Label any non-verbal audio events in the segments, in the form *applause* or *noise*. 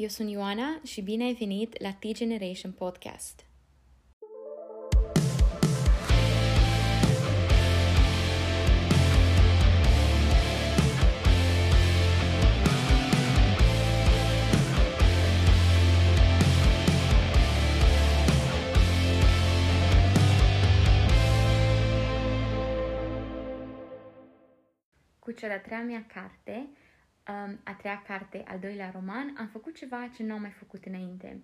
Eu sunt Ioana și bine ai venit la T-Generation Podcast. Cu cea de-a treia mea carte, um, a treia carte, al doilea roman, am făcut ceva ce nu am mai făcut înainte.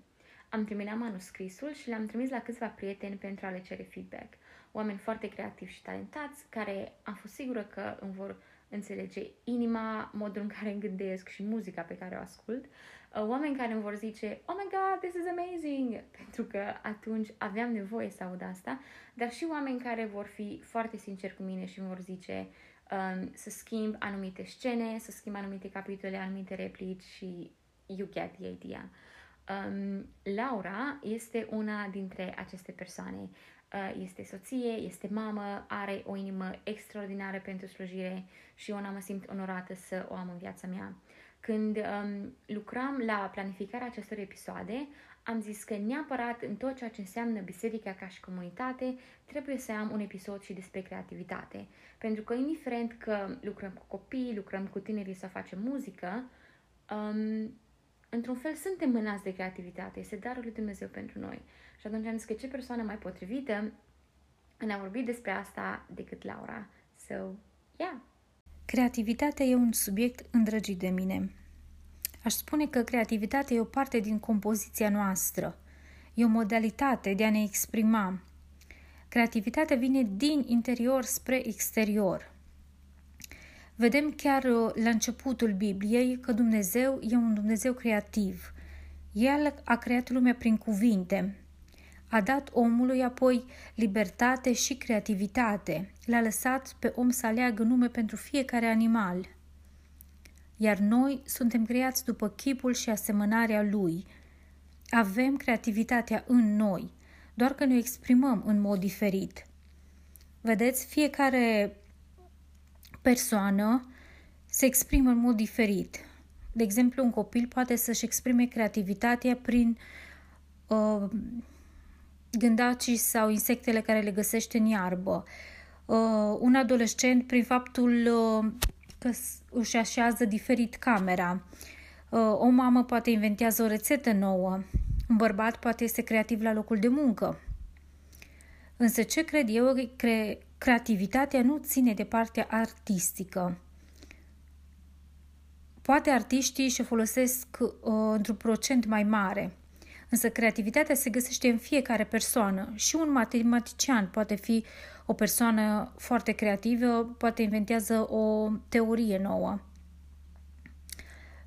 Am terminat manuscrisul și l-am trimis la câțiva prieteni pentru a le cere feedback. Oameni foarte creativi și talentați, care am fost sigură că îmi vor înțelege inima, modul în care îmi gândesc și muzica pe care o ascult. Uh, oameni care îmi vor zice, oh my god, this is amazing, *laughs* pentru că atunci aveam nevoie să aud asta, dar și oameni care vor fi foarte sinceri cu mine și îmi vor zice, um, să schimb anumite scene, să schimb anumite capitole, anumite replici și you get the idea. Um, Laura este una dintre aceste persoane. Uh, este soție, este mamă, are o inimă extraordinară pentru slujire și eu mă simt onorată să o am în viața mea. Când um, lucram la planificarea acestor episoade, am zis că neapărat în tot ceea ce înseamnă biserica ca și comunitate, trebuie să am un episod și despre creativitate. Pentru că indiferent că lucrăm cu copii, lucrăm cu tinerii sau facem muzică, um, într-un fel suntem mânați de creativitate, este darul lui Dumnezeu pentru noi. Și atunci am zis că ce persoană mai potrivită în a vorbi despre asta decât Laura. So, yeah. Creativitatea e un subiect îndrăgit de mine. Aș spune că creativitatea e o parte din compoziția noastră. E o modalitate de a ne exprima. Creativitatea vine din interior spre exterior. Vedem chiar uh, la începutul Bibliei că Dumnezeu e un Dumnezeu creativ. El a creat lumea prin cuvinte. A dat omului apoi libertate și creativitate. L-a lăsat pe om să aleagă nume pentru fiecare animal iar noi suntem creați după chipul și asemănarea Lui. Avem creativitatea în noi, doar că ne exprimăm în mod diferit. Vedeți, fiecare persoană se exprimă în mod diferit. De exemplu, un copil poate să-și exprime creativitatea prin uh, gândacii sau insectele care le găsește în iarbă. Uh, un adolescent prin faptul uh, că își așează diferit camera. Uh, o mamă poate inventează o rețetă nouă. Un bărbat poate este creativ la locul de muncă. Însă ce cred eu, cre- creativitatea nu ține de partea artistică. Poate artiștii și folosesc uh, într-un procent mai mare, însă creativitatea se găsește în fiecare persoană și un matematician poate fi o persoană foarte creativă poate inventează o teorie nouă.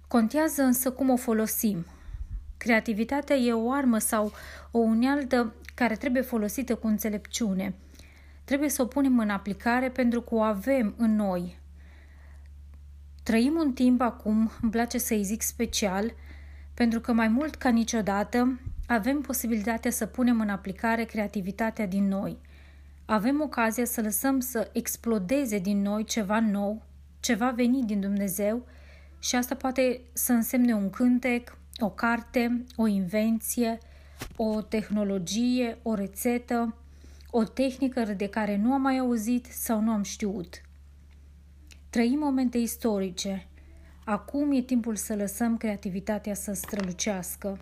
Contează însă cum o folosim. Creativitatea e o armă sau o unealtă care trebuie folosită cu înțelepciune. Trebuie să o punem în aplicare pentru că o avem în noi. Trăim un timp acum, îmi place să-i zic special, pentru că mai mult ca niciodată avem posibilitatea să punem în aplicare creativitatea din noi – avem ocazia să lăsăm să explodeze din noi ceva nou, ceva venit din Dumnezeu și asta poate să însemne un cântec, o carte, o invenție, o tehnologie, o rețetă, o tehnică de care nu am mai auzit sau nu am știut. Trăim momente istorice. Acum e timpul să lăsăm creativitatea să strălucească.